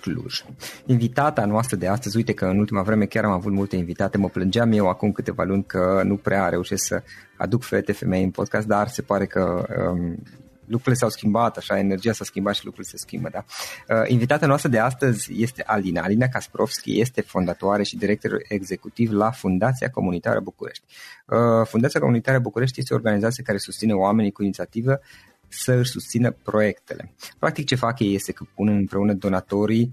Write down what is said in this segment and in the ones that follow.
Cluj. Invitata noastră de astăzi, uite că în ultima vreme chiar am avut multe invitate, mă plângeam eu acum câteva luni că nu prea reușesc să aduc fete femei în podcast, dar se pare că um, lucrurile s-au schimbat, așa, energia s-a schimbat și lucrurile se schimbă, da. Uh, invitata noastră de astăzi este Alina. Alina Kasprovski este fondatoare și director executiv la Fundația Comunitară București. Uh, Fundația Comunitară București este o organizație care susține oamenii cu inițiativă să își susțină proiectele. Practic ce fac ei este că pun împreună donatorii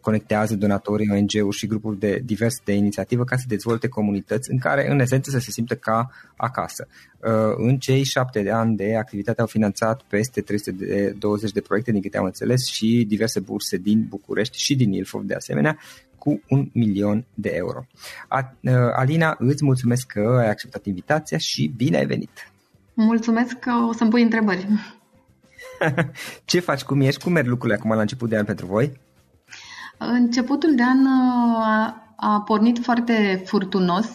conectează donatorii, ONG-uri și grupuri de diverse de inițiativă ca să dezvolte comunități în care, în esență, să se simtă ca acasă. Uh, în cei șapte de ani de activitate au finanțat peste 320 de proiecte, din câte am înțeles, și diverse burse din București și din Ilfov, de asemenea, cu un milion de euro. Uh, Alina, îți mulțumesc că ai acceptat invitația și bine ai venit! Mulțumesc că o să-mi pui întrebări. Ce faci? Cum ești? Cum merg lucrurile acum la început de an pentru voi? Începutul de an uh, a pornit foarte furtunos.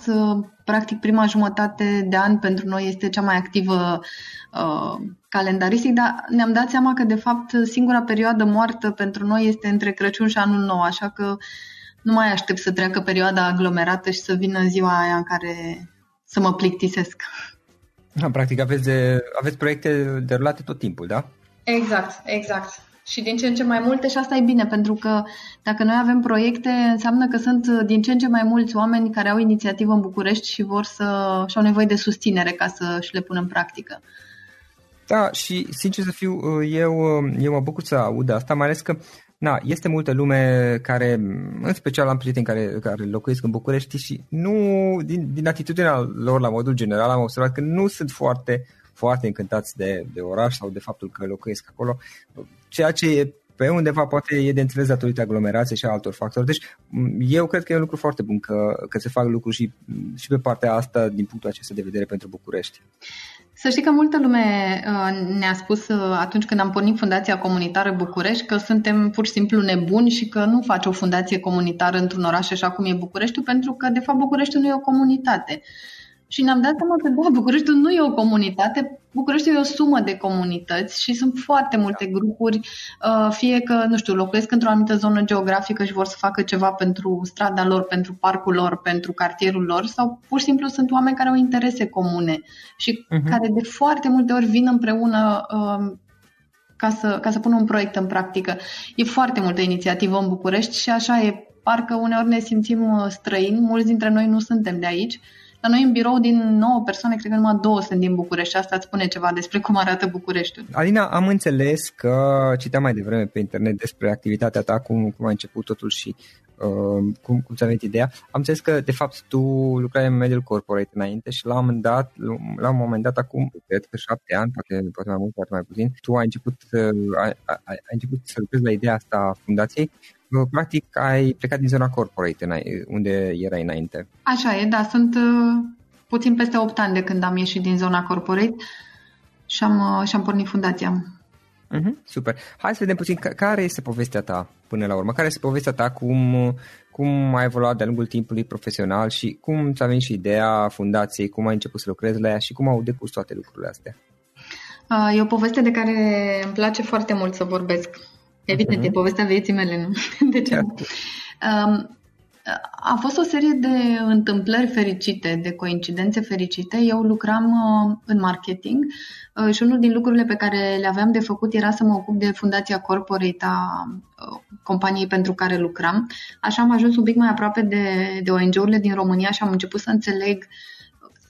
Practic, prima jumătate de an pentru noi este cea mai activă uh, calendaristic, dar ne-am dat seama că, de fapt, singura perioadă moartă pentru noi este între Crăciun și Anul Nou, așa că nu mai aștept să treacă perioada aglomerată și să vină ziua aia în care să mă plictisesc. Practic aveți, de, aveți proiecte derulate tot timpul, da? Exact, exact și din ce în ce mai multe și asta e bine, pentru că dacă noi avem proiecte, înseamnă că sunt din ce în ce mai mulți oameni care au inițiativă în București și vor să și au nevoie de susținere ca să și le pună în practică. Da, și sincer să fiu, eu, eu mă bucur să aud asta, mai ales că na, este multă lume care, în special am prieteni care, care locuiesc în București și nu, din, din atitudinea lor la modul general am observat că nu sunt foarte foarte încântați de, de oraș sau de faptul că locuiesc acolo, ceea ce e pe undeva poate e de înțeles datorită aglomerației și a altor factori. Deci eu cred că e un lucru foarte bun că, că se fac lucruri și, și pe partea asta din punctul acesta de vedere pentru București. Să știi că multă lume uh, ne-a spus uh, atunci când am pornit Fundația Comunitară București că suntem pur și simplu nebuni și că nu faci o fundație comunitară într-un oraș așa cum e Bucureștiul, pentru că, de fapt, Bucureștiul nu e o comunitate. Și ne-am dat seama că, da, Bucureștiul nu e o comunitate, Bucureștiul e o sumă de comunități și sunt foarte multe grupuri, uh, fie că, nu știu, locuiesc într-o anumită zonă geografică și vor să facă ceva pentru strada lor, pentru parcul lor, pentru cartierul lor, sau pur și simplu sunt oameni care au interese comune și uh-huh. care de foarte multe ori vin împreună uh, ca să, ca să pună un proiect în practică. E foarte multă inițiativă în București și așa e. Parcă uneori ne simțim uh, străini, mulți dintre noi nu suntem de aici la noi în birou din 9 persoane, cred că numai două sunt din București și asta îți spune ceva despre cum arată Bucureștiul. Alina, am înțeles că citeam mai devreme pe internet despre activitatea ta, cum, cum a început totul și uh, cum, cum ți-a venit ideea. Am înțeles că, de fapt, tu lucrai în mediul corporate înainte și la un moment dat, la un moment dat acum, cred că șapte ani, poate, poate mai mult, poate mai puțin, tu ai început, uh, ai, ai, ai început să lucrezi la ideea asta a fundației practic ai plecat din zona corporate unde erai înainte. Așa e, da, sunt uh, puțin peste 8 ani de când am ieșit din zona corporate și am, uh, și am pornit fundația. Uh-huh, super. Hai să vedem puțin care este povestea ta până la urmă. Care este povestea ta, cum, cum ai evoluat de-a lungul timpului profesional și cum ți-a venit și ideea fundației, cum ai început să lucrezi la ea și cum au decurs toate lucrurile astea? Uh, e o poveste de care îmi place foarte mult să vorbesc. Evident, uh-huh. e povestea vieții mele, nu? De ce? Um, a fost o serie de întâmplări fericite, de coincidențe fericite. Eu lucram uh, în marketing uh, și unul din lucrurile pe care le aveam de făcut era să mă ocup de fundația corporate a uh, companiei pentru care lucram. Așa am ajuns un pic mai aproape de, de ONG-urile din România și am început să înțeleg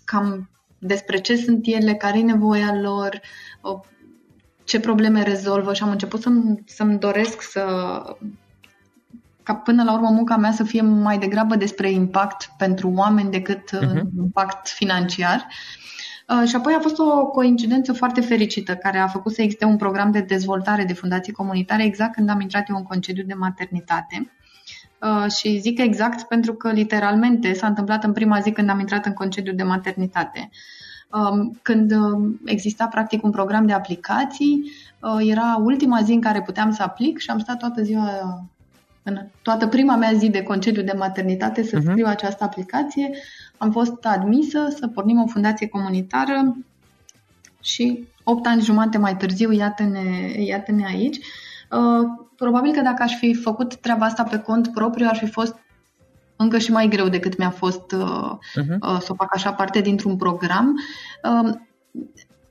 cam despre ce sunt ele, care e nevoia lor, ce probleme rezolvă și am început să-mi, să-mi doresc să ca până la urmă munca mea să fie mai degrabă despre impact pentru oameni decât uh-huh. impact financiar. Uh, și apoi a fost o coincidență foarte fericită care a făcut să existe un program de dezvoltare de fundații comunitare exact când am intrat eu în concediu de maternitate. Uh, și zic exact pentru că literalmente s-a întâmplat în prima zi când am intrat în concediu de maternitate. Um, când um, exista practic un program de aplicații, uh, era ultima zi în care puteam să aplic și am stat toată ziua, în toată prima mea zi de concediu de maternitate să uh-huh. scriu această aplicație. Am fost admisă să pornim o fundație comunitară și 8 ani jumate mai târziu, iată-ne, iată-ne aici. Uh, probabil că dacă aș fi făcut treaba asta pe cont propriu, ar fi fost încă și mai greu decât mi-a fost uh, uh-huh. uh, să o fac așa parte dintr-un program. Uh,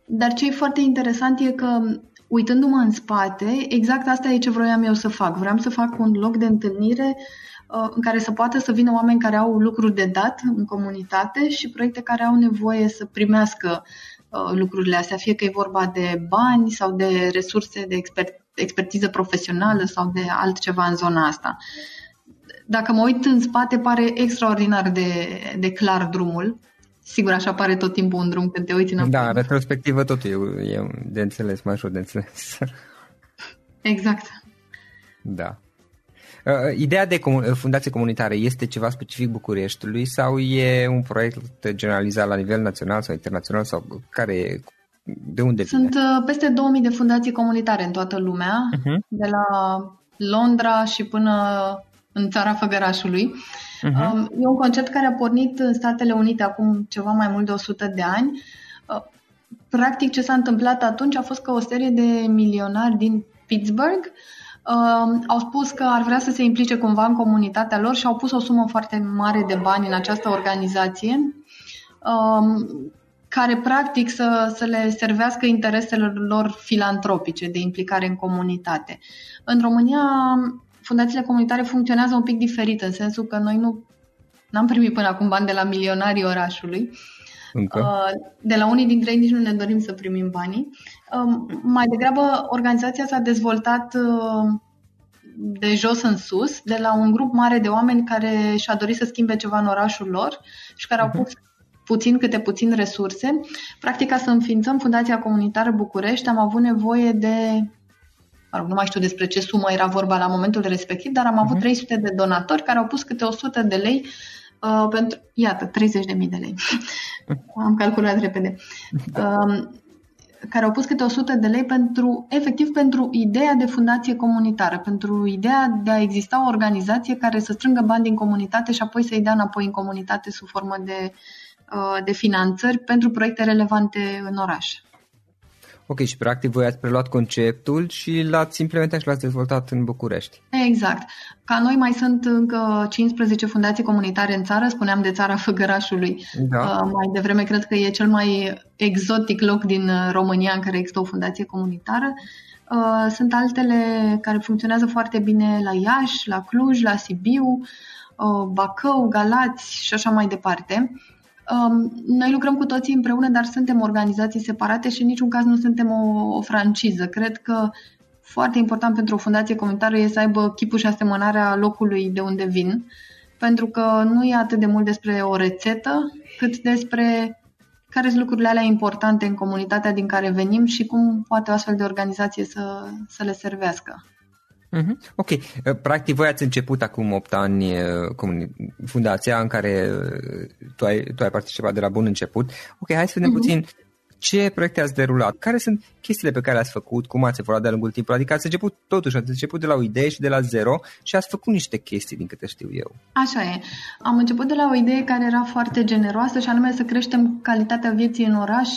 dar ce e foarte interesant e că uitându-mă în spate, exact asta e ce vroiam eu să fac. Vreau să fac un loc de întâlnire uh, în care să poată să vină oameni care au lucruri de dat în comunitate și proiecte care au nevoie să primească uh, lucrurile astea, fie că e vorba de bani sau de resurse de expert, expertiză profesională sau de altceva în zona asta. Uh, dacă mă uit în spate, pare extraordinar de, de clar drumul. Sigur, așa pare tot timpul un drum când te uiți înapoi. Da, retrospectivă totul e, e de înțeles, mai ușor de înțeles. Exact. Da. Uh, ideea de comun- fundație comunitară este ceva specific Bucureștiului sau e un proiect generalizat la nivel național sau internațional sau care e, de unde vine? Sunt uh, peste 2000 de fundații comunitare în toată lumea, uh-huh. de la Londra și până în țara Făgărașului. Uh-huh. E un concept care a pornit în Statele Unite acum ceva mai mult de 100 de ani. Uh, practic ce s-a întâmplat atunci a fost că o serie de milionari din Pittsburgh uh, au spus că ar vrea să se implice cumva în comunitatea lor și au pus o sumă foarte mare de bani în această organizație uh, care practic să, să le servească intereselor lor filantropice de implicare în comunitate. În România, fundațiile comunitare funcționează un pic diferit, în sensul că noi nu am primit până acum bani de la milionarii orașului. Încă? Uh, de la unii dintre ei nici nu ne dorim să primim banii. Um, mai degrabă, organizația s-a dezvoltat uh, de jos în sus, de la un grup mare de oameni care și-a dorit să schimbe ceva în orașul lor și care au mhm. pus puțin câte puțin resurse. Practic, ca să înființăm Fundația Comunitară București, am avut nevoie de mă rog, nu mai știu despre ce sumă era vorba la momentul respectiv, dar am avut uh-huh. Mhm. 300 de donatori care au pus câte 100 de lei uh, pentru, iată, 30.000 de lei. am calculat repede. Uh, care au pus câte 100 de lei pentru, efectiv, pentru ideea de fundație comunitară, pentru ideea de a exista o organizație care să strângă bani din comunitate și apoi să-i dea înapoi în comunitate sub formă de, uh, de finanțări pentru proiecte relevante în oraș. Ok, și practic voi ați preluat conceptul și l-ați implementat și l-ați dezvoltat în București. Exact. Ca noi mai sunt încă 15 fundații comunitare în țară, spuneam de țara Făgărașului. Da. Uh, mai devreme cred că e cel mai exotic loc din România în care există o fundație comunitară. Uh, sunt altele care funcționează foarte bine la Iași, la Cluj, la Sibiu, uh, Bacău, Galați și așa mai departe. Um, noi lucrăm cu toții împreună, dar suntem organizații separate și în niciun caz nu suntem o, o franciză. Cred că foarte important pentru o fundație comunitară e să aibă chipul și asemănarea locului de unde vin, pentru că nu e atât de mult despre o rețetă, cât despre care sunt lucrurile alea importante în comunitatea din care venim și cum poate o astfel de organizație să, să le servească. Mm-hmm. Ok. Uh, practic, voi ați început acum 8 ani uh, fundația în care uh, tu ai, tu ai participat de la bun început. Ok, hai să vedem mm-hmm. puțin ce proiecte ați derulat, care sunt chestiile pe care le-ați făcut, cum ați evoluat de-a lungul timpului, adică ați început totuși, ați început de la o idee și de la zero și ați făcut niște chestii din câte știu eu. Așa e. Am început de la o idee care era foarte generoasă și anume să creștem calitatea vieții în oraș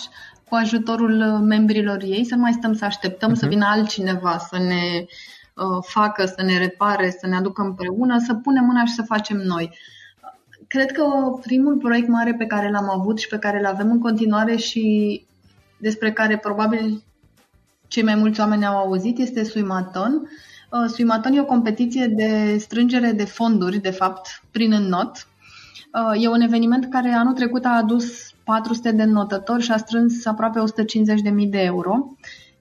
cu ajutorul membrilor ei, să nu mai stăm să așteptăm uh-huh. să vină altcineva să ne Uh, facă, să ne repare, să ne aducă împreună, să punem mâna și să facem noi. Cred că primul proiect mare pe care l-am avut și pe care îl avem în continuare și despre care probabil cei mai mulți oameni au auzit este Suimaton. Uh, Suimaton e o competiție de strângere de fonduri, de fapt, prin înnot. Uh, e un eveniment care anul trecut a adus 400 de notători și a strâns aproape 150.000 de euro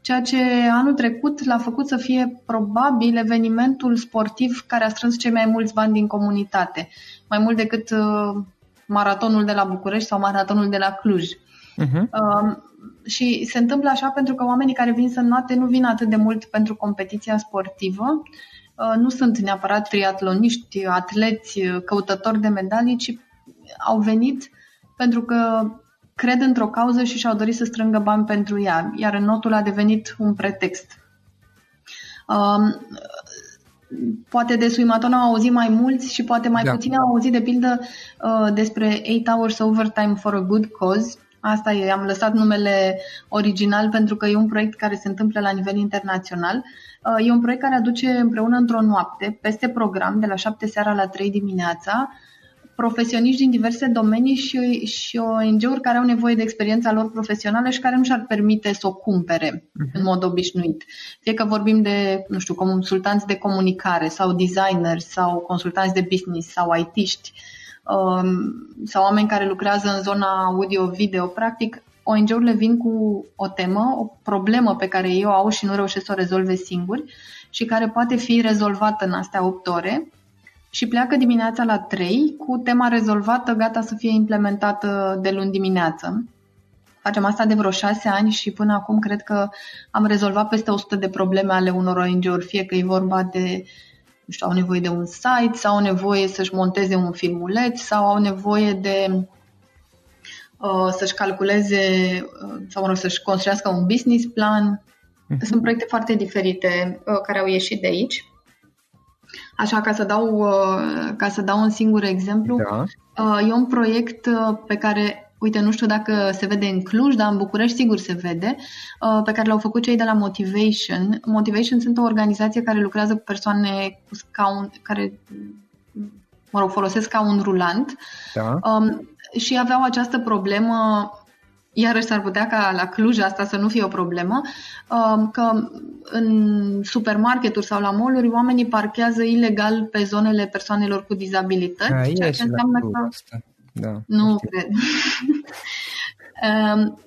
ceea ce anul trecut l-a făcut să fie probabil evenimentul sportiv care a strâns cei mai mulți bani din comunitate, mai mult decât uh, maratonul de la București sau maratonul de la Cluj. Uh-huh. Uh, și se întâmplă așa pentru că oamenii care vin să noate nu vin atât de mult pentru competiția sportivă, uh, nu sunt neapărat triatloniști, atleți, căutători de medalii, ci au venit pentru că cred într-o cauză și și-au dorit să strângă bani pentru ea, iar notul a devenit un pretext. Um, poate de Suimaton au auzit mai mulți și poate mai da. puțin au auzit de pildă uh, despre 8 Hours Overtime for a Good Cause. Asta e, am lăsat numele original pentru că e un proiect care se întâmplă la nivel internațional. Uh, e un proiect care aduce împreună într-o noapte, peste program, de la 7 seara la 3 dimineața, profesioniști din diverse domenii și, și ONG-uri care au nevoie de experiența lor profesională și care nu și-ar permite să o cumpere uh-huh. în mod obișnuit. Fie că vorbim de, nu știu, consultanți de comunicare sau designeri sau consultanți de business sau IT-ști um, sau oameni care lucrează în zona audio-video, practic ONG-urile vin cu o temă, o problemă pe care ei o au și nu reușesc să o rezolve singuri și care poate fi rezolvată în astea 8 ore și pleacă dimineața la 3 cu tema rezolvată, gata să fie implementată de luni dimineață. Facem asta de vreo 6 ani și până acum cred că am rezolvat peste 100 de probleme ale unor ONG-uri, fie că e vorba de nu știu, au nevoie de un site sau au nevoie să-și monteze un filmuleț sau au nevoie de uh, să-și calculeze uh, sau mă rog, să-și construiască un business plan. Uh-huh. Sunt proiecte foarte diferite uh, care au ieșit de aici. Așa, ca să dau, ca să dau un singur exemplu, da. e un proiect pe care uite, nu știu dacă se vede în Cluj, dar în București sigur se vede, pe care l-au făcut cei de la Motivation. Motivation sunt o organizație care lucrează cu persoane cu scaun, care mă rog, folosesc ca un rulant da. um, și aveau această problemă iarăși s-ar putea ca la Cluj asta să nu fie o problemă, um, că în supermarketuri sau la mall oamenii parchează ilegal pe zonele persoanele cu dizabilități, da, ceea ce înseamnă că... Asta. Da, nu cred. um,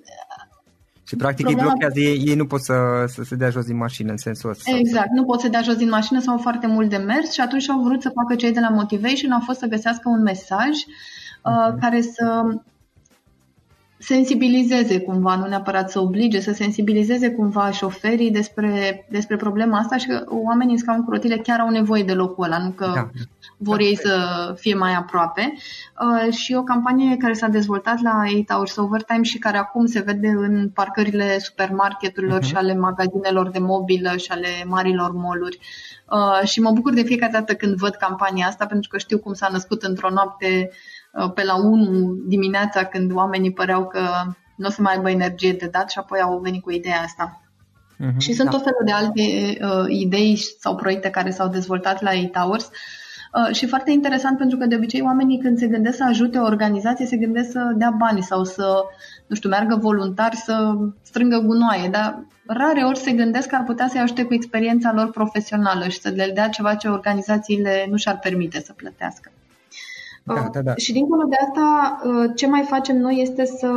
și practic Problema... îi blochează, ei, ei nu pot să, să se dea jos din mașină în sensul ăsta. Exact, nu pot să dea jos din mașină sau foarte mult de mers și atunci au vrut să facă cei de la Motivation, a fost să găsească un mesaj uh, uh-huh. care să sensibilizeze cumva, nu neapărat să oblige, să sensibilizeze cumva șoferii despre, despre problema asta și că oamenii în scaun cu rotile chiar au nevoie de locul ăla, nu că da. vor ei să fie mai aproape. Uh, și o campanie care s-a dezvoltat la 8 Hours Overtime și care acum se vede în parcările supermarketurilor uh-huh. și ale magazinelor de mobilă și ale marilor moluri. Uh, și mă bucur de fiecare dată când văd campania asta, pentru că știu cum s-a născut într-o noapte Uh, pe la 1 dimineața când oamenii păreau că nu o să mai aibă energie de dat și apoi au venit cu ideea asta. Uh-huh, și sunt da. tot felul de alte uh, idei sau proiecte care s-au dezvoltat la e-Towers uh, și foarte interesant pentru că de obicei oamenii când se gândesc să ajute o organizație se gândesc să dea bani sau să, nu știu, meargă voluntar să strângă gunoaie, dar rare ori se gândesc că ar putea să-i ajute cu experiența lor profesională și să le dea ceva ce organizațiile nu și-ar permite să plătească. Da, uh, da, da. Și dincolo de asta, uh, ce mai facem noi este să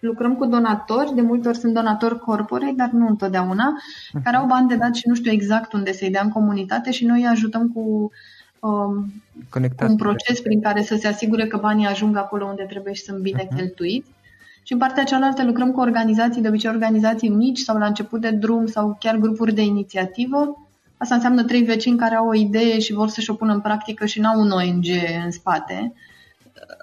lucrăm cu donatori, de multe ori sunt donatori corporate, dar nu întotdeauna, uh-huh. care au bani de dat și nu știu exact unde să-i dea în comunitate și noi îi ajutăm cu um, un proces prin care să se asigure că banii ajung acolo unde trebuie și sunt bine uh-huh. cheltuiți. Și în partea cealaltă lucrăm cu organizații, de obicei organizații mici sau la început de drum sau chiar grupuri de inițiativă, Asta înseamnă trei vecini care au o idee și vor să-și o pună în practică și n-au un ONG în spate.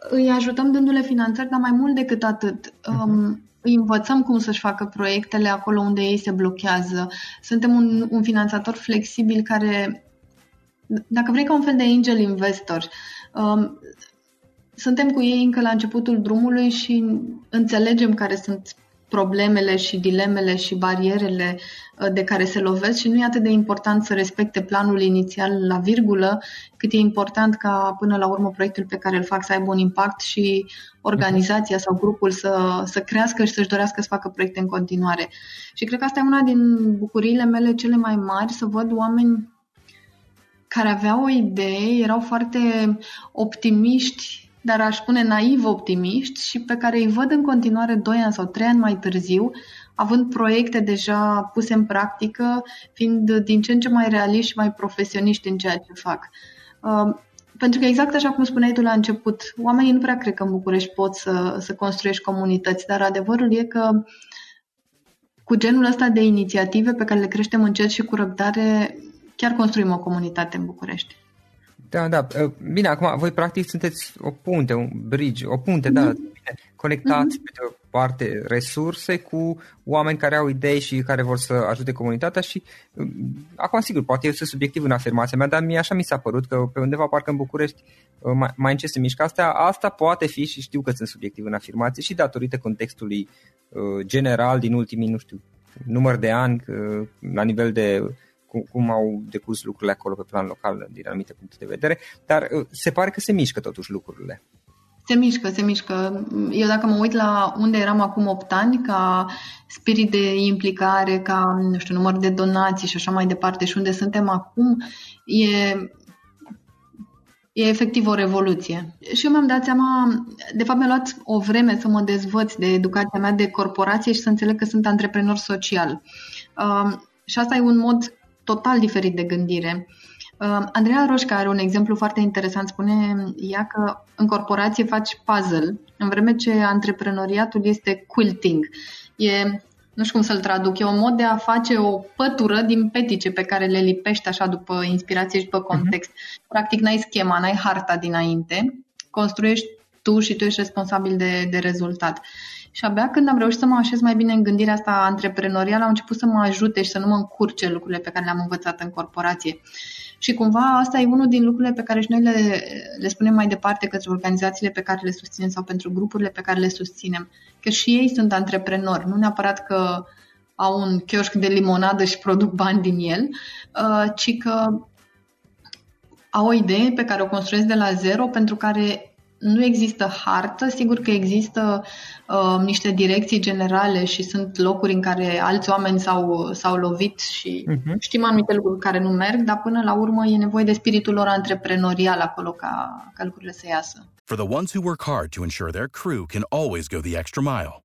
Îi ajutăm dându-le finanțări, dar mai mult decât atât. Um, îi învățăm cum să-și facă proiectele acolo unde ei se blochează. Suntem un, un finanțator flexibil care, dacă vrei ca un fel de angel investor, um, suntem cu ei încă la începutul drumului și înțelegem care sunt problemele și dilemele și barierele uh, de care se lovesc și nu e atât de important să respecte planul inițial la virgulă, cât e important ca până la urmă proiectul pe care îl fac să aibă un impact și organizația sau grupul să, să crească și să-și dorească să facă proiecte în continuare. Și cred că asta e una din bucuriile mele cele mai mari, să văd oameni care aveau o idee, erau foarte optimiști dar aș spune naiv optimiști și pe care îi văd în continuare 2 ani sau 3 ani mai târziu, având proiecte deja puse în practică, fiind din ce în ce mai realiști și mai profesioniști în ceea ce fac. Uh, pentru că exact așa cum spuneai tu la început, oamenii nu prea cred că în București pot să, să construiești comunități, dar adevărul e că cu genul ăsta de inițiative pe care le creștem încet și cu răbdare, chiar construim o comunitate în București. Da, da. Ă, bine, acum voi practic sunteți o punte, un bridge, o punte, mm-hmm. da, mhm. bine, conectați mm-hmm. pe de o parte resurse cu oameni care au idei și care vor să ajute comunitatea și ă, acum sigur, poate eu sunt subiectiv în afirmația mea, dar mie așa mi s-a părut că pe undeva parcă în București ă, mai, mai încet se mișcă astea, asta poate fi și știu că sunt subiectiv în afirmație și datorită contextului general din ultimii, nu știu, număr de ani la nivel de cum, cum au decurs lucrurile acolo pe plan local din anumite puncte de vedere, dar uh, se pare că se mișcă totuși lucrurile. Se mișcă, se mișcă. Eu dacă mă uit la unde eram acum 8 ani, ca spirit de implicare, ca, nu știu, număr de donații și așa mai departe, și unde suntem acum, e, e efectiv o revoluție. Și eu mi-am dat seama, de fapt mi-a luat o vreme să mă dezvăț de educația mea de corporație și să înțeleg că sunt antreprenor social. Uh, și asta e un mod total diferit de gândire. Uh, Andreea Roșca are un exemplu foarte interesant. Spune ea că în corporație faci puzzle, în vreme ce antreprenoriatul este quilting. E, nu știu cum să-l traduc, e un mod de a face o pătură din petice pe care le lipești așa după inspirație și după mhm. context. Uh-huh. Practic n-ai schema, n-ai harta dinainte, construiești tu și tu ești responsabil de, de rezultat. Și abia când am reușit să mă așez mai bine în gândirea asta antreprenorială, au început să mă ajute și să nu mă încurce lucrurile pe care le-am învățat în corporație. Și cumva asta e unul din lucrurile pe care și noi le, le spunem mai departe către organizațiile pe care le susținem sau pentru grupurile pe care le susținem. Că și ei sunt antreprenori, nu neapărat că au un chioșc de limonadă și produc bani din el, uh, ci că au o idee pe care o construiesc de la zero, pentru care nu există hartă, sigur că există uh, niște direcții generale și sunt locuri în care alți oameni s-au, s-au lovit și uh-huh. știm anumite lucruri care nu merg, dar până la urmă e nevoie de spiritul lor antreprenorial acolo ca, ca lucrurile să iasă. For the ones who work hard to ensure their crew can always go the extra mile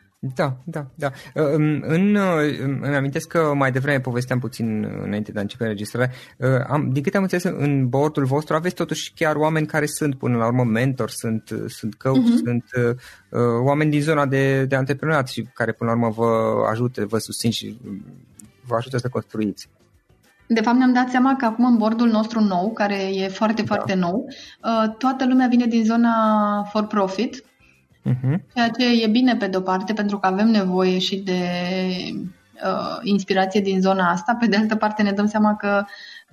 Da, da, da. În, în, îmi amintesc că mai devreme povesteam puțin înainte de a începe înregistrarea. Am, din câte am înțeles, în bordul vostru aveți totuși chiar oameni care sunt până la urmă mentor, sunt, sunt coach, uh-huh. sunt uh, oameni din zona de, de antreprenoriat și care până la urmă vă ajută, vă susțin și vă ajută să construiți. De fapt, ne-am dat seama că acum în bordul nostru nou, care e foarte, da. foarte nou, toată lumea vine din zona for profit, Uh-huh. Ceea ce e bine pe de-o parte, pentru că avem nevoie și de uh, inspirație din zona asta. Pe de altă parte ne dăm seama că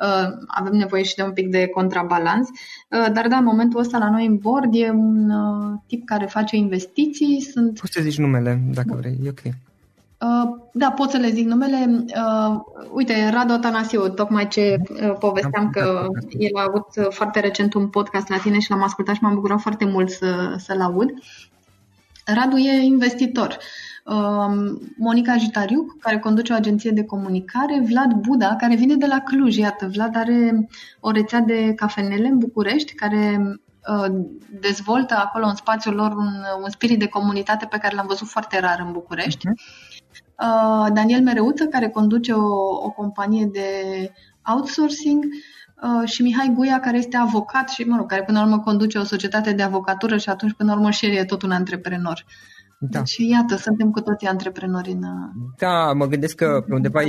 uh, avem nevoie și de un pic de contrabalans. Uh, dar da, în momentul ăsta la noi în board e un uh, tip care face investiții. Sunt... Poți să zici numele dacă vrei, e ok. Uh, da, pot să le zic numele. Uh, uite, Radu Atanasiu, tocmai ce uh, povesteam că el a avut foarte recent un podcast la tine și l-am ascultat și m-am bucurat foarte mult să, să-l aud. Radu e investitor. Um, Monica Jitariuc, care conduce o agenție de comunicare, Vlad Buda, care vine de la Cluj. Iată, Vlad are o rețea de cafenele în București, care uh, dezvoltă acolo în spațiul lor un, un spirit de comunitate pe care l-am văzut foarte rar în București. Uh-huh. Daniel Mereuță, care conduce o, o companie de outsourcing Uh, și Mihai Guia, care este avocat și, mă rog, care până la urmă conduce o societate de avocatură și atunci până la urmă și el e tot un antreprenor. Da. Deci, iată, suntem cu toții antreprenori în... Uh, da, mă gândesc că undeva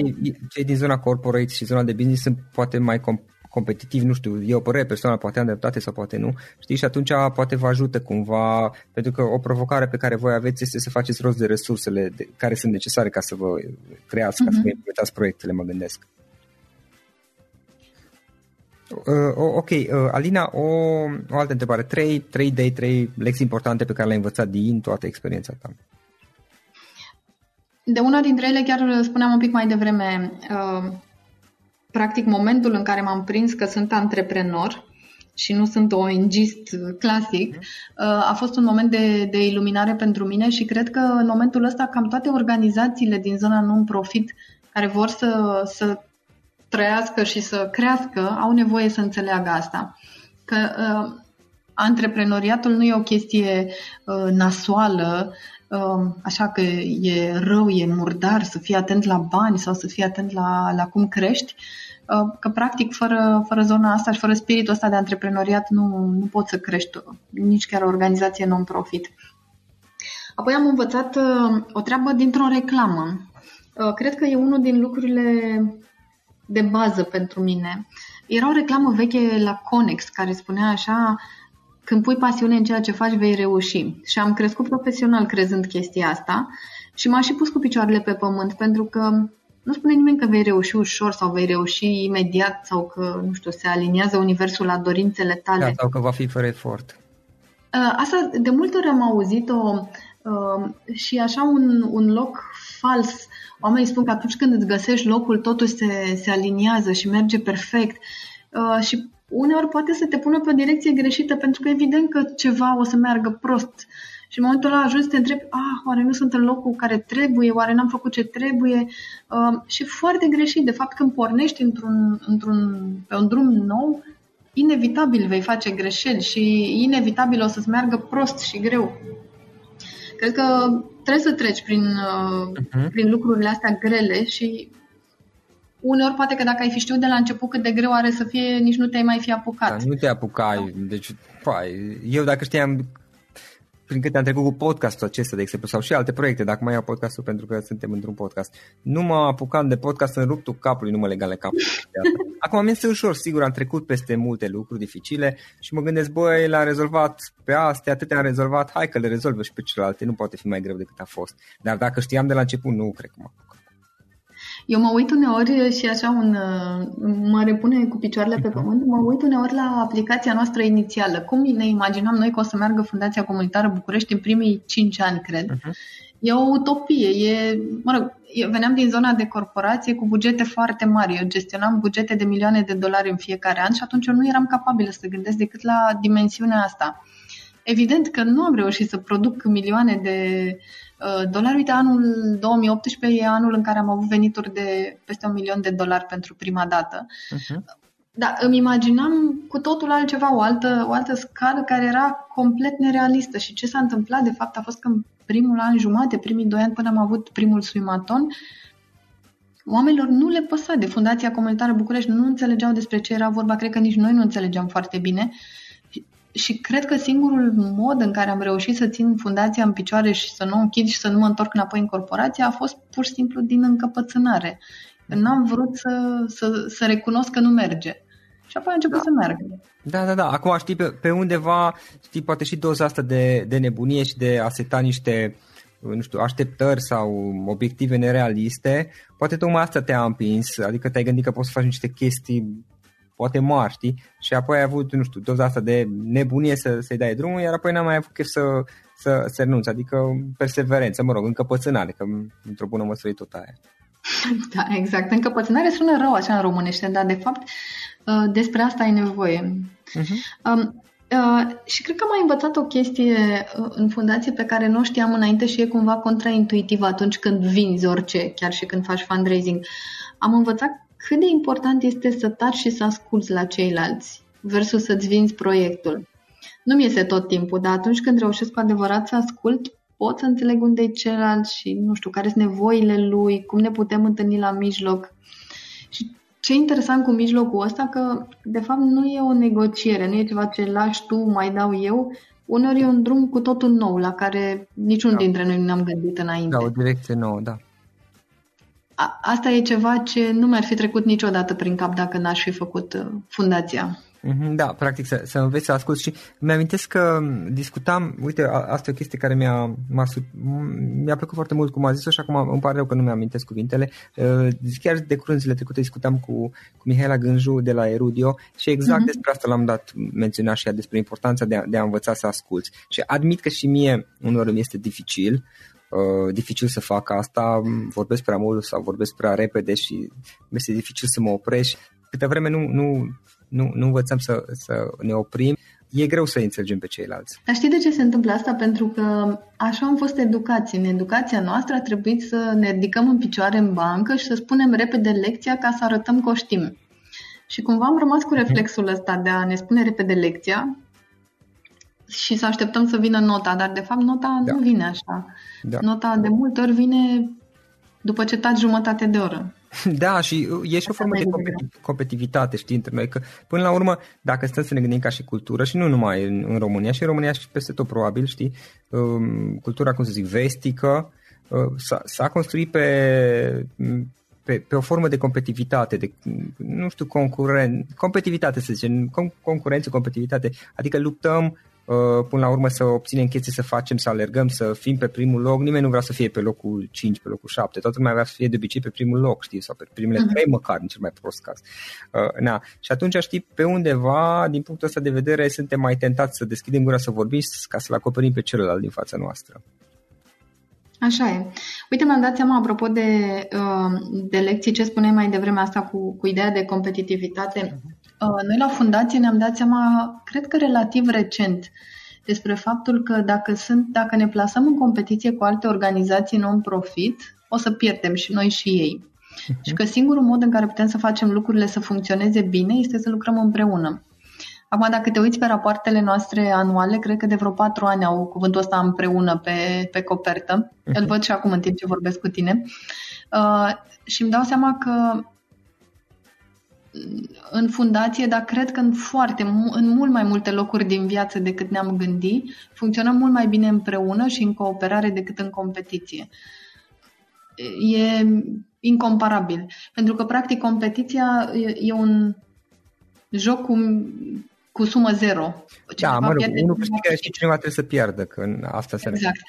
cei din zona corporate și zona de business sunt poate mai com- competitiv, nu știu, e o părere persoană, poate am dreptate sau poate nu, știi, și atunci poate vă ajută cumva, pentru că o provocare pe care voi aveți este să faceți rost de resursele de, care sunt necesare ca să vă creați, uh-huh. ca să mhm. vă implementați proiectele, mă gândesc. Uh, ok, uh, Alina, o, o altă întrebare. Trei, trei idei, trei lecții importante pe care le-ai învățat din toată experiența ta. De una dintre ele, chiar spuneam un pic mai devreme, uh, practic momentul în care m-am prins că sunt antreprenor și nu sunt o ingist clasic, uh, a fost un moment de, de iluminare pentru mine și cred că în momentul ăsta cam toate organizațiile din zona non-profit care vor să, să trăiască și să crească, au nevoie să înțeleagă asta. Că uh, antreprenoriatul nu e o chestie uh, nasoală, uh, așa că e rău, e murdar, să fii atent la bani sau să fii atent la, la cum crești, uh, că practic fără, fără zona asta și fără spiritul ăsta de antreprenoriat nu, nu poți să crești nici chiar o organizație non-profit. Apoi am învățat uh, o treabă dintr-o reclamă. Uh, cred că e unul din lucrurile de bază pentru mine. Era o reclamă veche la Conex care spunea așa când pui pasiune în ceea ce faci, vei reuși. Și am crescut profesional crezând chestia asta și m-a și pus cu picioarele pe pământ pentru că nu spune nimeni că vei reuși ușor sau vei reuși imediat sau că, nu știu, se aliniază universul la dorințele tale. Da, sau că va fi fără efort. Uh, asta de multe ori am auzit-o uh, și așa un, un loc fals Oamenii spun că atunci când îți găsești locul, totul se, se aliniază și merge perfect. Uh, și uneori poate să te pună pe o direcție greșită, pentru că evident că ceva o să meargă prost. Și în momentul ăla ajungi să te întrebi, ah, oare nu sunt în locul care trebuie, oare n-am făcut ce trebuie? Uh, și foarte greșit. De fapt, când pornești într-un, într-un, pe un drum nou, inevitabil vei face greșeli și inevitabil o să-ți meargă prost și greu. Cred că trebuie să treci prin, uh-huh. prin lucrurile astea grele și uneori poate că dacă ai fi știut de la început cât de greu are să fie, nici nu te-ai mai fi apucat. Da, nu te apucai. Deci, pai, eu dacă știam prin câte am trecut cu podcastul acesta, de exemplu, sau și alte proiecte, dacă mai iau podcastul pentru că suntem într-un podcast. Nu mă apucam de podcast în ruptul capului, nu mă legale capul. Acum mi este ușor, sigur, am trecut peste multe lucruri dificile și mă gândesc, băi, l-am rezolvat pe astea, atâtea am rezolvat, hai că le rezolvă și pe celelalte, nu poate fi mai greu decât a fost. Dar dacă știam de la început, nu cred că mă apuc. Eu mă uit uneori și așa un, mă repune cu picioarele pe pământ, mă uit uneori la aplicația noastră inițială. Cum ne imaginam noi că o să meargă Fundația Comunitară București în primii 5 ani, cred. Uh-huh. E o utopie. E, mă rog, eu veneam din zona de corporație cu bugete foarte mari. Eu gestionam bugete de milioane de dolari în fiecare an și atunci eu nu eram capabilă să gândesc decât la dimensiunea asta. Evident că nu am reușit să produc milioane de Uh, dolari. Uite, anul 2018 e anul în care am avut venituri de peste un milion de dolari pentru prima dată. Uh-huh. Da, îmi imaginam cu totul altceva, o altă, o altă scală care era complet nerealistă. Și ce s-a întâmplat, de fapt, a fost că în primul an jumate, primii doi ani, până am avut primul suimaton, oamenilor nu le păsa de Fundația Comunitară București, nu înțelegeau despre ce era vorba, cred că nici noi nu înțelegeam foarte bine și cred că singurul mod în care am reușit să țin fundația în picioare și să nu o închid și să nu mă întorc înapoi în corporație a fost pur și simplu din încăpățânare. N-am vrut să, să, să recunosc că nu merge. Și apoi a început da. să meargă. Da, da, da. Acum știi pe, pe undeva, știi, poate și doza asta de, de nebunie și de a seta niște nu știu, așteptări sau obiective nerealiste, poate tocmai asta te-a împins, adică te-ai gândit că poți să faci niște chestii poate mari, știi? Și apoi ai avut, nu știu, doza asta de nebunie să, să-i dai drumul, iar apoi n-am mai avut chef să, să, să renunți, adică perseverență, mă rog, încăpățânare, că într-o bună măsură e tot aia. Da, exact. Încăpățânare sună rău așa în românește, dar de fapt uh, despre asta ai nevoie. Uh-huh. Um, Uh, și cred că am mai învățat o chestie uh, în fundație pe care nu știam înainte și e cumva contraintuitivă atunci când vinzi orice, chiar și când faci fundraising. Am învățat cât de important este să taci și să asculți la ceilalți versus să-ți vinzi proiectul. Nu mi iese tot timpul, dar atunci când reușesc cu adevărat să ascult, pot să înțeleg unde e celălalt și, nu știu, care sunt nevoile lui, cum ne putem întâlni la mijloc. Și ce e interesant cu mijlocul ăsta, că de fapt nu e o negociere, nu e ceva ce lași tu, mai dau eu, uneori e un drum cu totul nou, la care niciun da. dintre noi nu ne-am gândit înainte. Da, o direcție nouă, da asta e ceva ce nu mi-ar fi trecut niciodată prin cap dacă n-aș fi făcut uh, fundația. Mhm, da, practic să, să înveți să asculti și mi-amintesc că discutam, uite, asta e o chestie care mi-a, m-a, mi-a plăcut foarte mult cum a zis-o și acum îmi pare rău că nu mi-amintesc cuvintele. Uh, chiar de curând zile trecute discutam cu, cu Mihaela Gânju de la Erudio și exact uh-huh. despre asta l-am dat menționat și ea, despre importanța de a, de a învăța să asculți. Și admit că și mie uneori mi este dificil, uh, dificil să fac asta, vorbesc prea mult sau vorbesc prea repede și mi este dificil să mă oprești. Câte vreme nu, nu, nu, nu învățăm să, să ne oprim, e greu să înțelegem pe ceilalți. Dar știi de ce se întâmplă asta? Pentru că așa am fost educați. În educația noastră a trebuit să ne ridicăm în picioare în bancă și să spunem repede lecția ca să arătăm că o știm. Și cumva am rămas cu reflexul ăsta de a ne spune repede lecția și să așteptăm să vină nota, dar de fapt nota da. nu vine așa. Da. Nota de multe ori vine după ce taci jumătate de oră. Da, și e și o formă de competi- competitivitate, știi, între noi, că până la urmă, dacă stăm să ne gândim ca și cultură, și nu numai în, în România, și în România și peste tot probabil, știi, um, cultura, cum să zic, vestică, uh, s-a, s-a construit pe, pe, pe o formă de competitivitate, de, nu știu, concuren, competitivitate, să zicem, concurență, competitivitate, adică luptăm Uh, până la urmă să obținem chestii, să facem, să alergăm, să fim pe primul loc. Nimeni nu vrea să fie pe locul 5, pe locul 7. Toată lumea vrea să fie de obicei pe primul loc, știi, sau pe primele uh-huh. trei măcar, în cel mai prost caz. Uh, na. Și atunci, știi, pe undeva, din punctul ăsta de vedere, suntem mai tentați să deschidem gura să vorbim ca să-l acoperim pe celălalt din fața noastră. Așa e. Uite, mi-am dat seama, apropo de, uh, de lecții, ce spuneai mai devreme asta cu, cu ideea de competitivitate. Uh-huh. Uh, noi la fundație ne-am dat seama, cred că relativ recent, despre faptul că dacă, sunt, dacă ne plasăm în competiție cu alte organizații non-profit, o să pierdem și noi și ei. Uh-huh. Și că singurul mod în care putem să facem lucrurile să funcționeze bine este să lucrăm împreună. Acum, dacă te uiți pe rapoartele noastre anuale, cred că de vreo patru ani au cuvântul ăsta împreună pe, pe copertă. Uh-huh. Îl văd și acum în timp ce vorbesc cu tine. Uh, și îmi dau seama că în fundație, dar cred că în foarte, în mult mai multe locuri din viață decât ne-am gândit, funcționăm mult mai bine împreună și în cooperare decât în competiție. E incomparabil. Pentru că, practic, competiția e, e un joc cu, cu sumă zero. Cineva da, mă rog, unul câștigă și cineva trebuie să pierdă, că asta se Exact.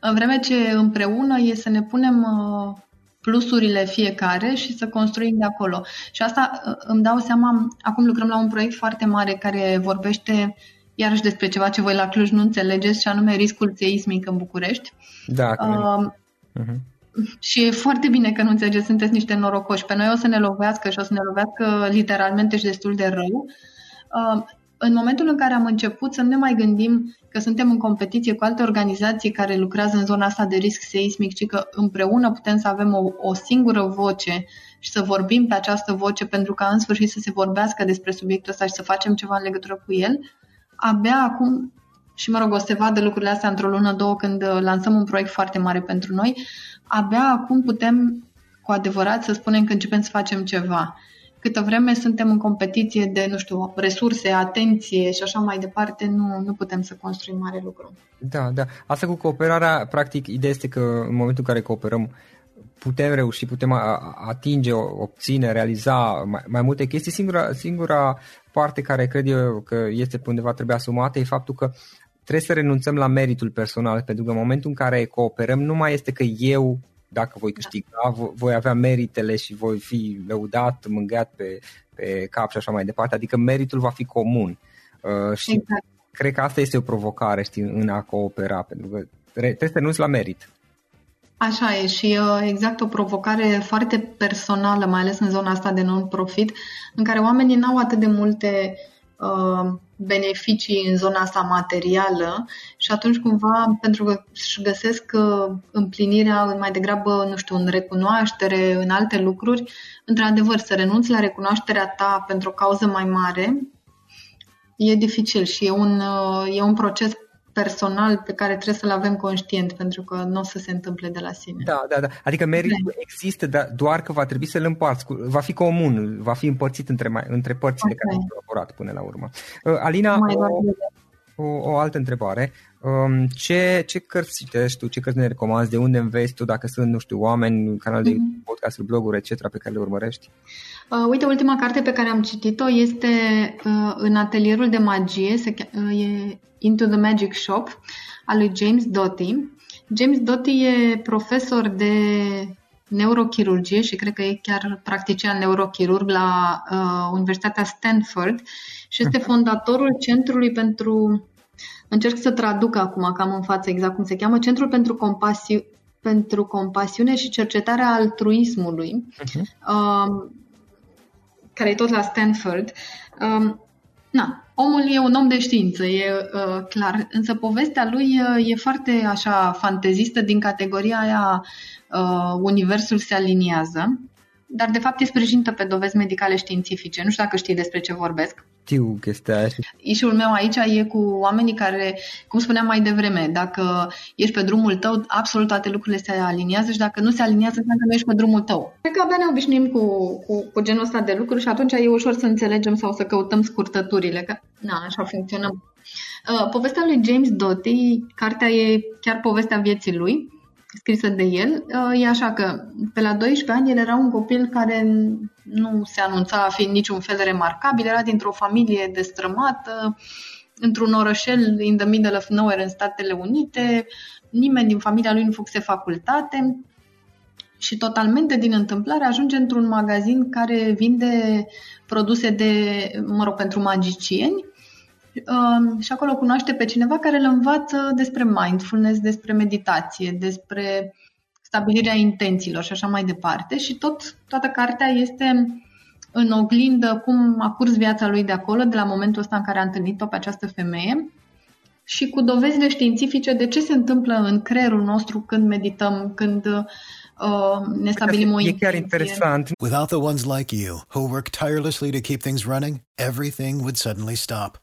În vreme ce împreună e să ne punem uh, plusurile fiecare și să construim de acolo. Și asta uh, îmi dau seama, acum lucrăm la un proiect foarte mare care vorbește iarăși despre ceva ce voi la Cluj nu înțelegeți, și anume riscul seismic în București. Da, uh, uh-huh. Și e foarte bine că nu înțelegeți, sunteți niște norocoși. Pe noi o să ne lovească și o să ne lovească literalmente și destul de rău. Uh, în momentul în care am început să nu ne mai gândim că suntem în competiție cu alte organizații care lucrează în zona asta de risc seismic, ci că împreună putem să avem o, o singură voce și să vorbim pe această voce pentru ca în sfârșit să se vorbească despre subiectul ăsta și să facem ceva în legătură cu el, abia acum, și mă rog, o să se vadă lucrurile astea într-o lună, două, când lansăm un proiect foarte mare pentru noi, abia acum putem cu adevărat să spunem că începem să facem ceva. Câtă vreme suntem în competiție de, nu știu, resurse, atenție și așa mai departe, nu, nu putem să construim mare lucru. Da, da. Asta cu cooperarea, practic, ideea este că în momentul în care cooperăm, putem reuși, putem atinge, obține, realiza mai, mai multe chestii. Singura, singura parte care cred eu că este pe undeva trebuie asumată e faptul că trebuie să renunțăm la meritul personal, pentru că în momentul în care cooperăm nu mai este că eu dacă voi câștiga, voi avea meritele și voi fi lăudat, mângâiat pe, pe cap și așa mai departe, adică meritul va fi comun. Uh, și exact. cred că asta este o provocare, știi, în a coopera, pentru că trebuie să renunți la merit. Așa e și uh, exact o provocare foarte personală, mai ales în zona asta de non-profit, în care oamenii n-au atât de multe uh, beneficii în zona asta materială și atunci cumva, pentru că își găsesc uh, împlinirea mai degrabă, nu știu, în recunoaștere, în alte lucruri, într-adevăr, să renunți la recunoașterea ta pentru o cauză mai mare, e dificil și e un, uh, e un proces personal pe care trebuie să-l avem conștient, pentru că nu o să se întâmple de la sine. Da, da, da. Adică meritul da. există, dar doar că va trebui să-l împarți. Va fi comun, va fi împărțit între, mai, între părțile okay. care au colaborat până la urmă. Uh, Alina, o, o, o altă întrebare. Um, ce, ce cărți citești tu, ce cărți ne recomanzi, de unde înveți tu, dacă sunt, nu știu, oameni, canal de mm-hmm. podcasturi, bloguri, etc., pe care le urmărești? Uh, uite, ultima carte pe care am citit-o este uh, în atelierul de magie, se, uh, e Into the Magic Shop, al lui James Doty. James Doty e profesor de neurochirurgie și cred că e chiar practician neurochirurg la uh, Universitatea Stanford și este fondatorul Centrului pentru Încerc să traduc acum, cam în față exact cum se cheamă, Centrul pentru, Compasi- pentru Compasiune și Cercetarea Altruismului, uh-huh. um, care e tot la Stanford. Um, na, omul e un om de știință, e uh, clar, însă povestea lui uh, e foarte așa fantezistă din categoria aia uh, universul se aliniază dar de fapt e sprijinită pe dovezi medicale științifice. Nu știu dacă știi despre ce vorbesc. Știu chestia aia. Ișul meu aici e cu oamenii care, cum spuneam mai devreme, dacă ești pe drumul tău, absolut toate lucrurile se aliniază și dacă nu se aliniază, înseamnă că nu ești pe drumul tău. Cred că abia ne obișnuim cu, cu, cu genul ăsta de lucruri și atunci e ușor să înțelegem sau să căutăm scurtăturile, că na, așa funcționăm. Uh, povestea lui James Doty, cartea e chiar povestea vieții lui, scrisă de el, uh, e așa că pe la 12 ani el era un copil care nu se anunța a fi niciun fel remarcabil, era dintr-o familie destrămată, într-un orășel in the middle of nowhere în Statele Unite, nimeni din familia lui nu făcuse facultate. Și totalmente din întâmplare ajunge într-un magazin care vinde produse de, mă rog, pentru magicieni și acolo cunoaște pe cineva care îl învață despre mindfulness, despre meditație, despre stabilirea intențiilor și așa mai departe. Și tot, toată cartea este în oglindă cum a curs viața lui de acolo, de la momentul ăsta în care a întâlnit-o pe această femeie și cu dovezile științifice de ce se întâmplă în creierul nostru când medităm, când uh, ne stabilim o E chiar interesant. Without the ones like you, who work tirelessly to keep things running, everything would suddenly stop.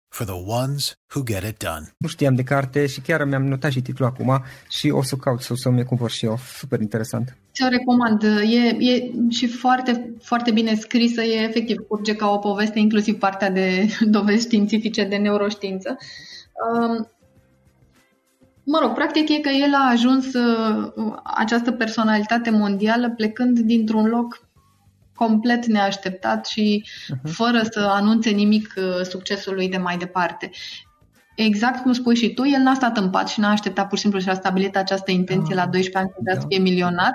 for the ones who get it done. Nu știam de carte și chiar mi-am notat și titlul acum și o să caut să, să-mi cumpăr și eu. Super interesant. Ți-o recomand. E, e și foarte, foarte bine scrisă. E efectiv curge ca o poveste, inclusiv partea de dovezi științifice de neuroștiință. Um, Mă rog, practic e că el a ajuns uh, această personalitate mondială plecând dintr-un loc complet neașteptat și uh-huh. fără să anunțe nimic uh, succesului de mai departe. Exact cum spui și tu, el n-a stat în pat și n-a așteptat pur și simplu și a stabilit această intenție da. la 12 ani să da. să fie milionar,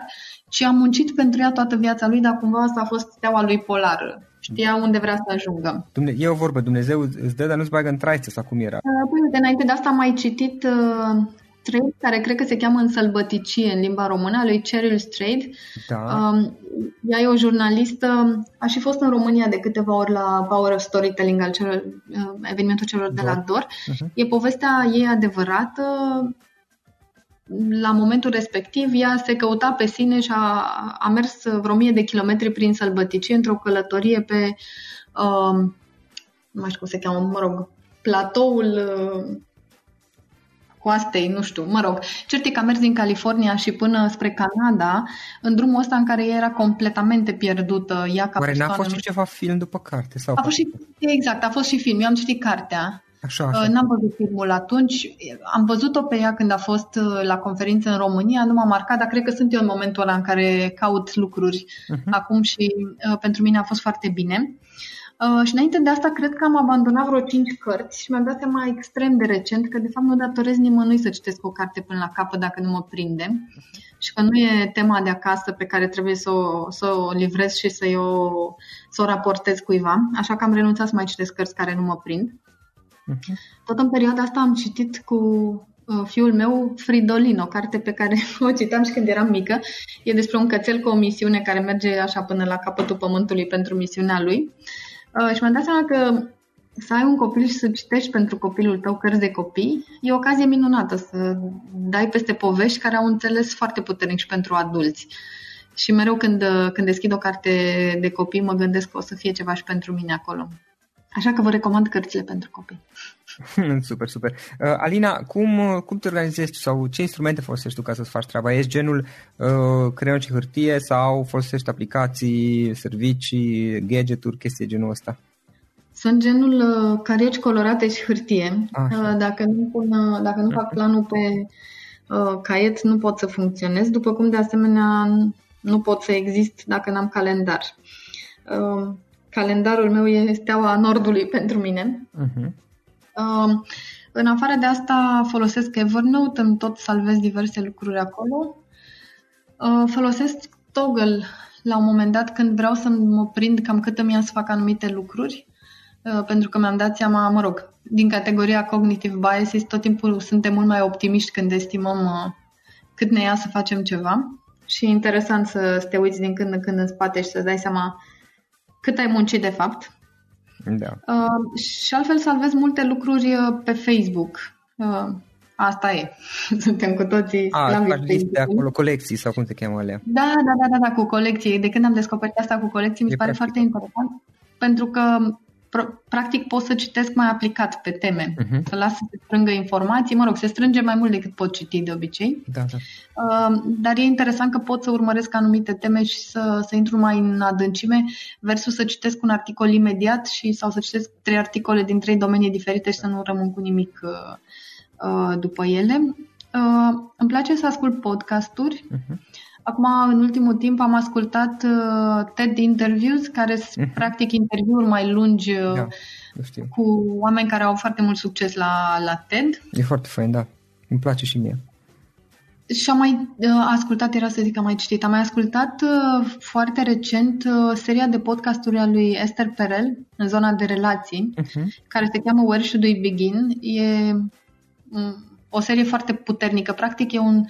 ci a muncit pentru ea toată viața lui, dar cumva asta a fost steaua lui polară. Știa unde vrea să ajungă. Dumne- e o vorbă, Dumnezeu îți dă, dar nu-ți bagă în traiță sau cum era? Uh, păi, de înainte de asta am mai citit uh, Straight, care cred că se cheamă în sălbăticie în limba română, a lui Cheryl Straight. Da. Um, ea e o jurnalistă, a și fost în România de câteva ori la Power of Storytelling, al celor, uh, evenimentul celor de la DOR. Uh-huh. E povestea ei adevărată. La momentul respectiv, ea se căuta pe sine și a, a mers vreo mie de kilometri prin sălbăticie într-o călătorie pe, um, nu mai știu cum se cheamă, mă rog, platoul uh, coastei, nu știu, mă rog. Cert e că a mers din California și până spre Canada, în drumul ăsta în care ea era completamente pierdută. Ea ca Oare n-a fost și ceva film după carte? Sau a fost și, exact, a fost și film. Eu am citit cartea. Așa, așa. Uh, n-am văzut filmul atunci. Am văzut-o pe ea când a fost uh, la conferință în România. Nu m-a marcat, dar cred că sunt eu în momentul ăla în care caut lucruri uh-huh. acum și uh, pentru mine a fost foarte bine. Uh, și înainte de asta, cred că am abandonat vreo 5 cărți și mi-am dat seama extrem de recent că, de fapt, nu datorez nimănui să citesc o carte până la capăt dacă nu mă prinde și că nu e tema de acasă pe care trebuie să o, să o livrez și să, o, să o raportez cuiva. Așa că am renunțat să mai citesc cărți care nu mă prind. Uh-huh. Tot în perioada asta am citit cu uh, fiul meu Fridolin, o carte pe care o citam și când eram mică. E despre un cățel cu o misiune care merge așa până la capătul pământului pentru misiunea lui. Uh, și mi-am dat seama că să ai un copil și să citești pentru copilul tău cărți de copii e o ocazie minunată să dai peste povești care au înțeles foarte puternic și pentru adulți. Și mereu când, uh, când deschid o carte de copii mă gândesc că o să fie ceva și pentru mine acolo. Așa că vă recomand cărțile pentru copii. super, super. Uh, Alina, cum, cum te organizezi sau ce instrumente folosești tu ca să-ți faci treaba? Ești genul uh, creion și hârtie sau folosești aplicații, servicii, gadgeturi, chestii genul ăsta? Sunt genul uh, carieci colorate și hârtie. Așa. Uh, dacă nu, pun, uh, dacă nu fac planul pe uh, caiet, nu pot să funcționez, după cum de asemenea nu pot să exist dacă n-am calendar. Uh, calendarul meu e steaua nordului pentru mine. Uh-huh. Uh, în afară de asta folosesc Evernote, îmi tot salvez diverse lucruri acolo. Uh, folosesc Toggle la un moment dat când vreau să mă prind cam cât îmi ia să fac anumite lucruri, uh, pentru că mi-am dat seama, mă rog, din categoria cognitive biases, tot timpul suntem mult mai optimiști când estimăm uh, cât ne ia să facem ceva și e interesant să, să te uiți din când în când în spate și să-ți dai seama cât ai muncit de fapt. Da. Uh, și altfel salvezi multe lucruri uh, pe Facebook. Uh, asta e. Suntem cu toții A, faci liste acolo, colecții sau cum se cheamă alea? Da, da, da, da, da, cu colecții. De când am descoperit asta cu colecții, mi se pare practic. foarte interesant. Pentru că practic pot să citesc mai aplicat pe teme, uh-huh. să las să se strângă informații. Mă rog, se strânge mai mult decât pot citi de obicei. Da, da. Uh, dar e interesant că pot să urmăresc anumite teme și să, să intru mai în adâncime versus să citesc un articol imediat și sau să citesc trei articole din trei domenii diferite și să nu rămân cu nimic uh, uh, după ele. Uh, îmi place să ascult podcasturi. Uh-huh. Acum, în ultimul timp, am ascultat uh, TED Interviews, care sunt uh-huh. practic interviuri mai lungi uh, da, cu oameni care au foarte mult succes la, la TED. E foarte fain, da. Îmi place și mie. Și am mai uh, ascultat, era să zic, am mai citit, am mai ascultat uh, foarte recent uh, seria de podcasturi a lui Esther Perel, în zona de relații, uh-huh. care se cheamă Where Should We Begin. E um, o serie foarte puternică. Practic e un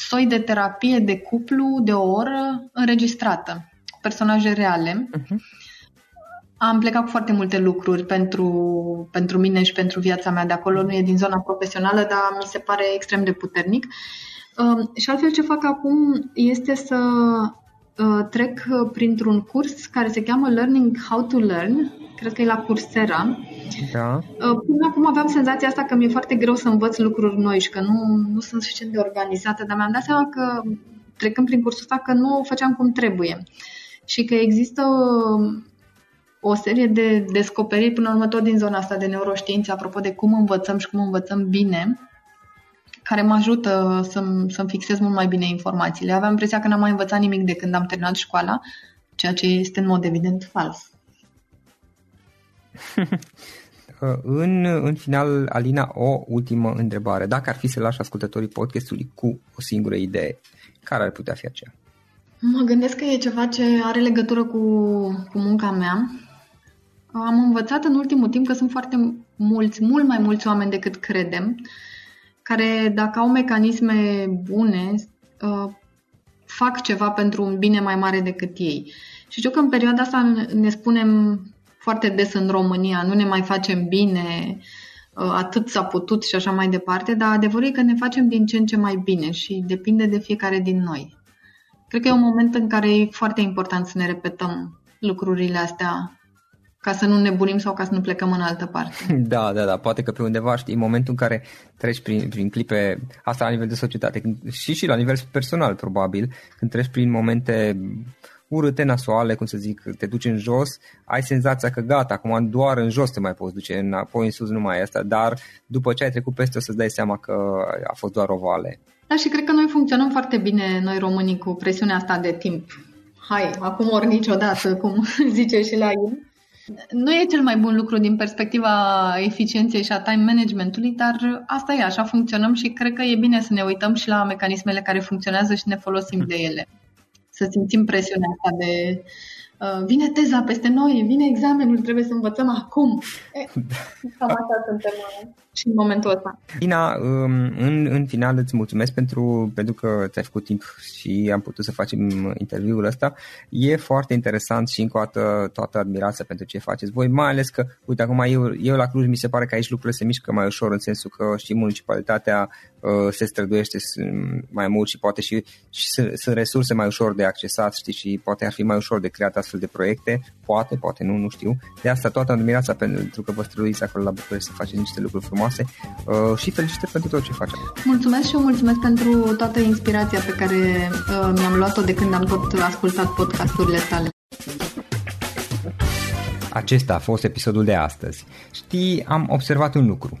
soi de terapie de cuplu de o oră înregistrată, cu personaje reale. Uh-huh. Am plecat cu foarte multe lucruri pentru, pentru mine și pentru viața mea de acolo. Nu e din zona profesională, dar mi se pare extrem de puternic. Uh, și altfel ce fac acum este să uh, trec printr-un curs care se cheamă Learning How to Learn, cred că e la Coursera. Da. Până acum aveam senzația asta că mi-e foarte greu să învăț lucruri noi și că nu, nu sunt suficient de organizată, dar mi-am dat seama că trecând prin cursul ăsta că nu o făceam cum trebuie și că există o serie de descoperiri până la urmă tot din zona asta de neuroștiințe, apropo de cum învățăm și cum învățăm bine, care mă ajută să-mi, să-mi fixez mult mai bine informațiile. Aveam impresia că n-am mai învățat nimic de când am terminat școala, ceea ce este în mod evident fals. în, în final, Alina, o ultimă întrebare. Dacă ar fi să lași ascultătorii podcastului cu o singură idee, care ar putea fi aceea? Mă gândesc că e ceva ce are legătură cu, cu munca mea. Am învățat în ultimul timp că sunt foarte mulți, mult mai mulți oameni decât credem, care dacă au mecanisme bune, uh, fac ceva pentru un bine mai mare decât ei. Și știu că în perioada asta ne spunem foarte des în România, nu ne mai facem bine, uh, atât s-a putut și așa mai departe, dar adevărul e că ne facem din ce în ce mai bine și depinde de fiecare din noi. Cred că e un moment în care e foarte important să ne repetăm lucrurile astea ca să nu ne bunim sau ca să nu plecăm în altă parte. Da, da, da, poate că pe undeva, știi, în momentul în care treci prin, prin clipe, asta la nivel de societate și și la nivel personal probabil, când treci prin momente urâte, nasoale, cum să zic, te duci în jos, ai senzația că gata, acum doar în jos te mai poți duce, înapoi în sus nu mai e asta, dar după ce ai trecut peste o să-ți dai seama că a fost doar o vale. Da, și cred că noi funcționăm foarte bine, noi românii, cu presiunea asta de timp. Hai, acum ori niciodată, cum zice și la el. Nu e cel mai bun lucru din perspectiva eficienței și a time managementului, dar asta e, așa funcționăm și cred că e bine să ne uităm și la mecanismele care funcționează și ne folosim de ele. Să simțim presiunea asta de uh, vine teza peste noi, vine examenul, trebuie să învățăm acum. E, cam așa suntem uh, și în momentul ăsta. Ina, um, în, în final îți mulțumesc pentru, pentru că ți-ai făcut timp și am putut să facem interviul ăsta. E foarte interesant și încă o dată toată admirația pentru ce faceți voi, mai ales că, uite, acum eu, eu la Cluj mi se pare că aici lucrurile se mișcă mai ușor în sensul că și municipalitatea uh, se străduiește mai mult și poate și, și sunt, sunt resurse mai ușor de accesat, știi, și poate ar fi mai ușor de creat astfel de proiecte, poate, poate nu, nu știu. De asta toată admirația pentru că vă străduiți acolo la București să faceți niște lucruri frumoase frumoase uh, și felicitări pentru tot ce faci. Mulțumesc și eu mulțumesc pentru toată inspirația pe care uh, mi-am luat-o de când am tot ascultat podcasturile tale. Acesta a fost episodul de astăzi. Știi, am observat un lucru.